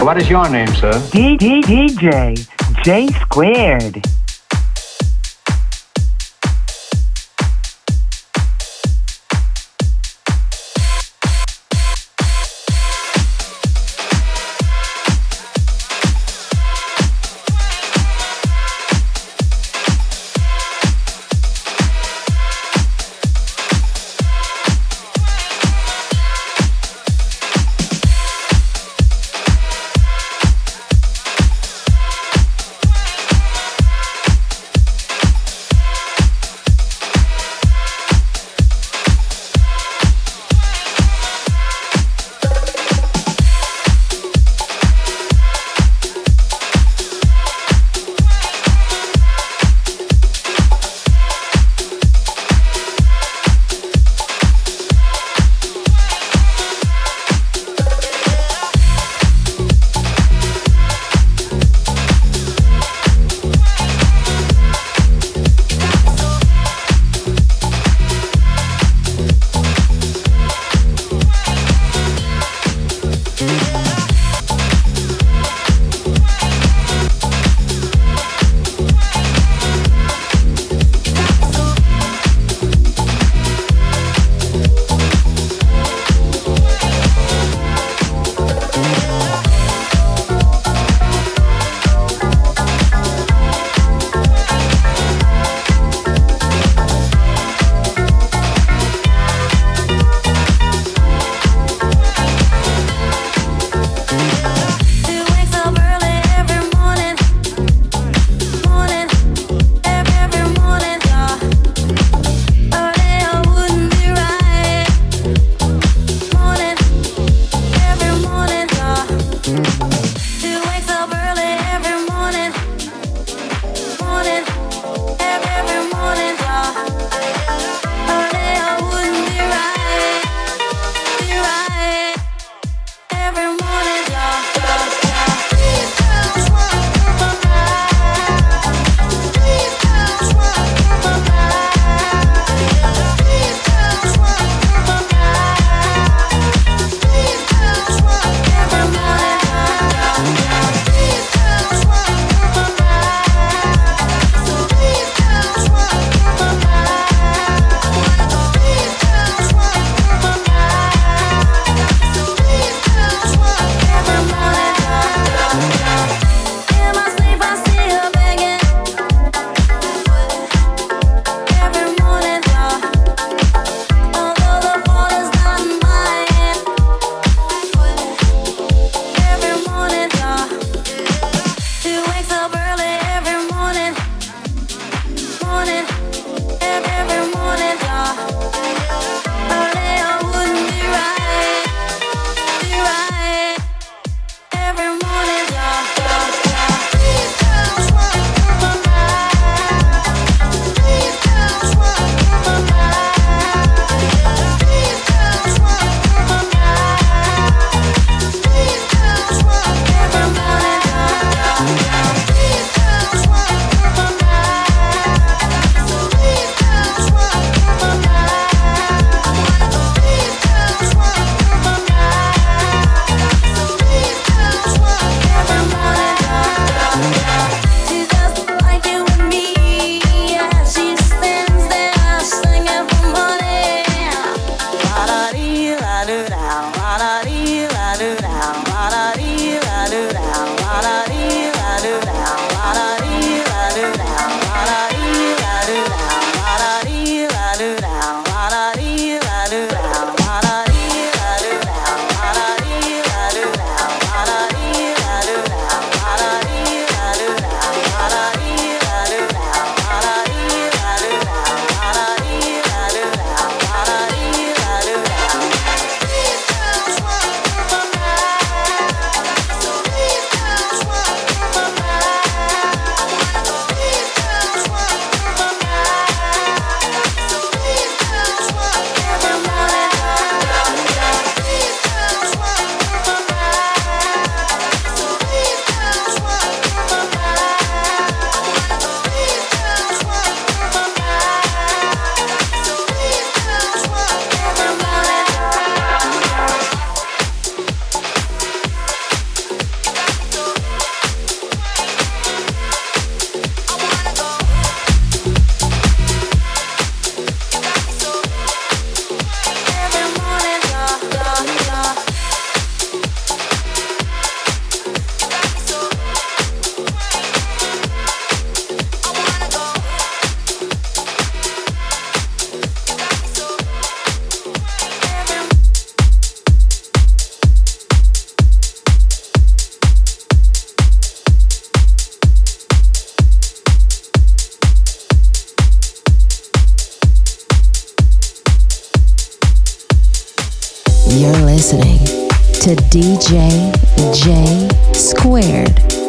What is your name, sir? D D DJ J squared. You're listening to DJ J Squared.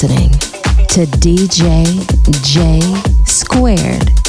To DJ J Squared.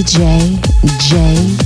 DJ J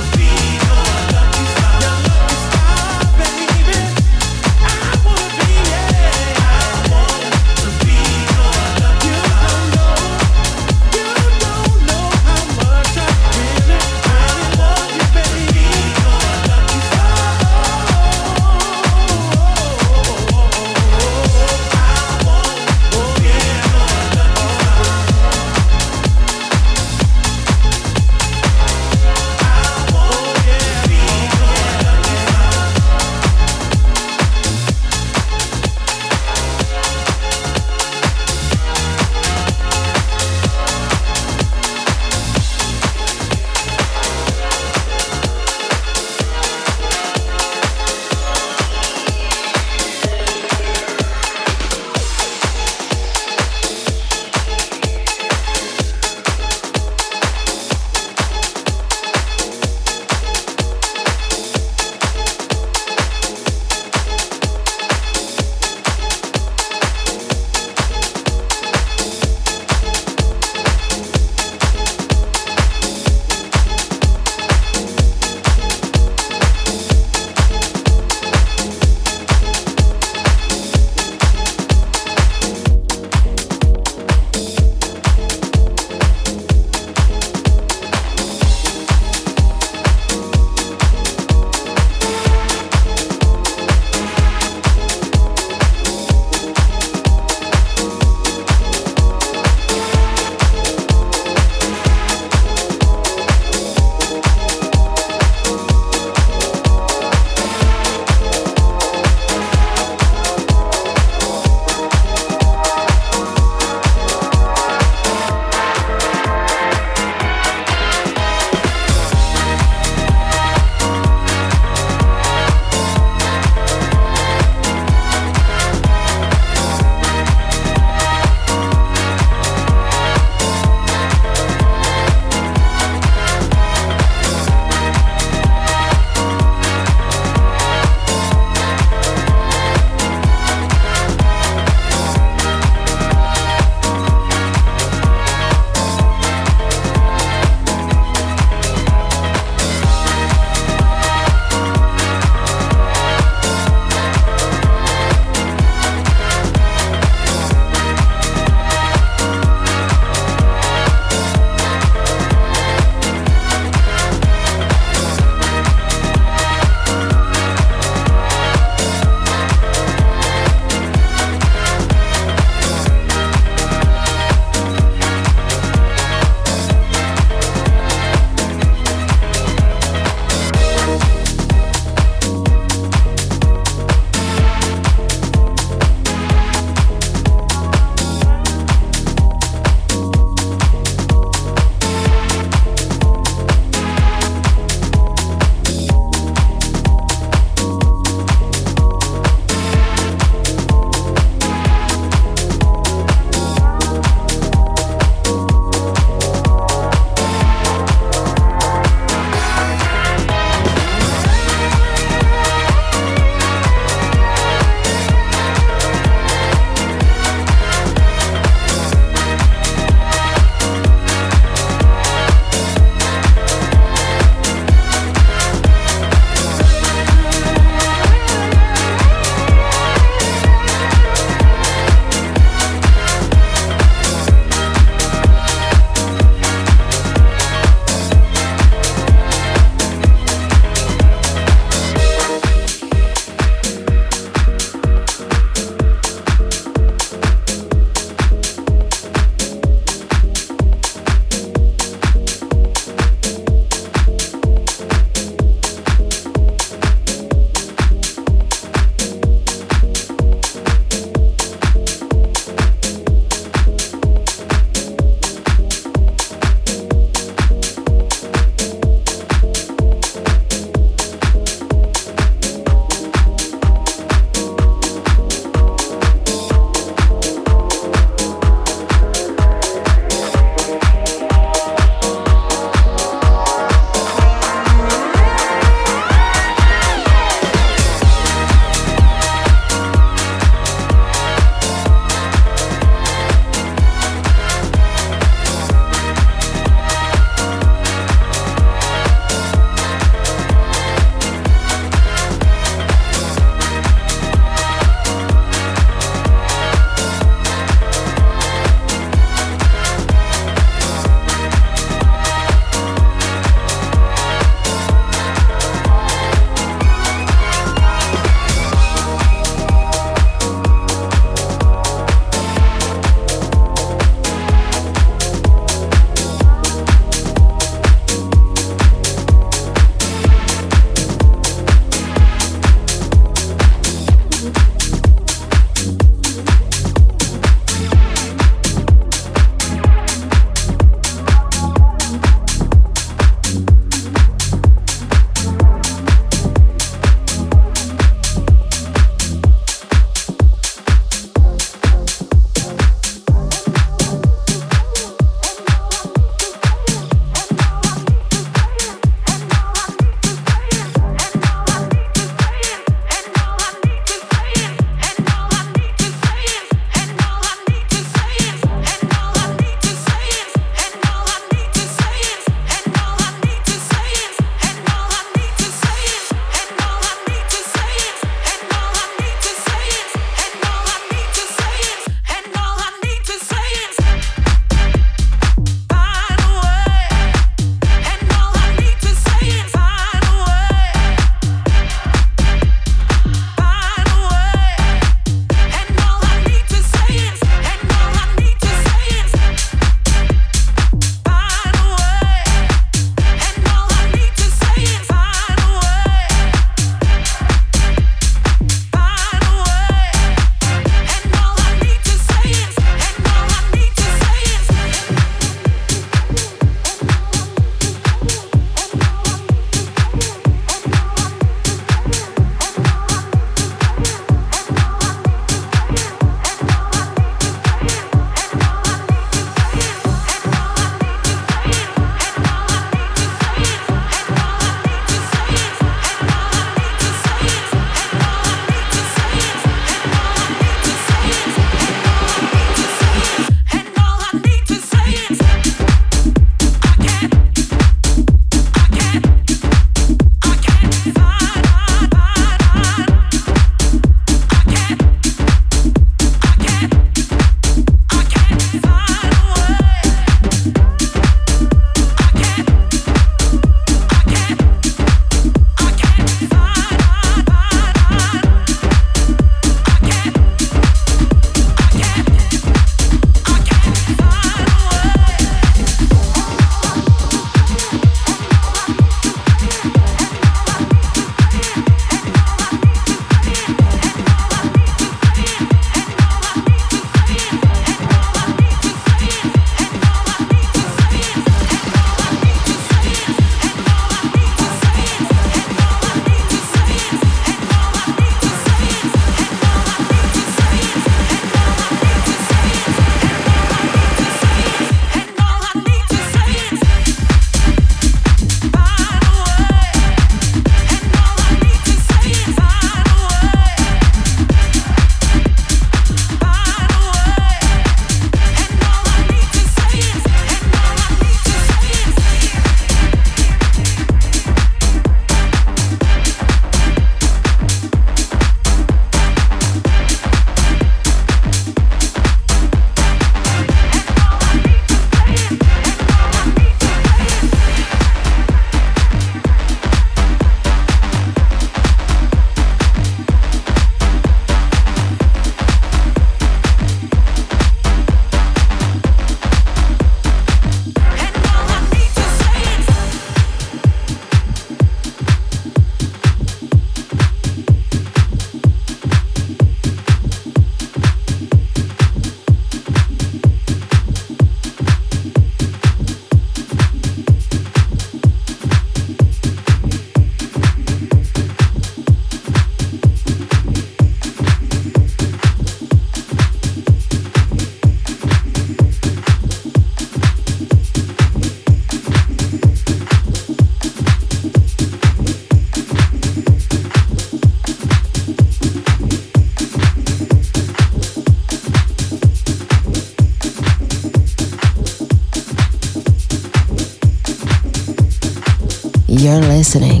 Listening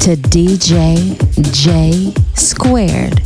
to DJ J Squared.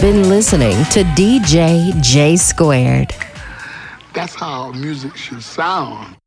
Been listening to DJ J Squared. That's how music should sound.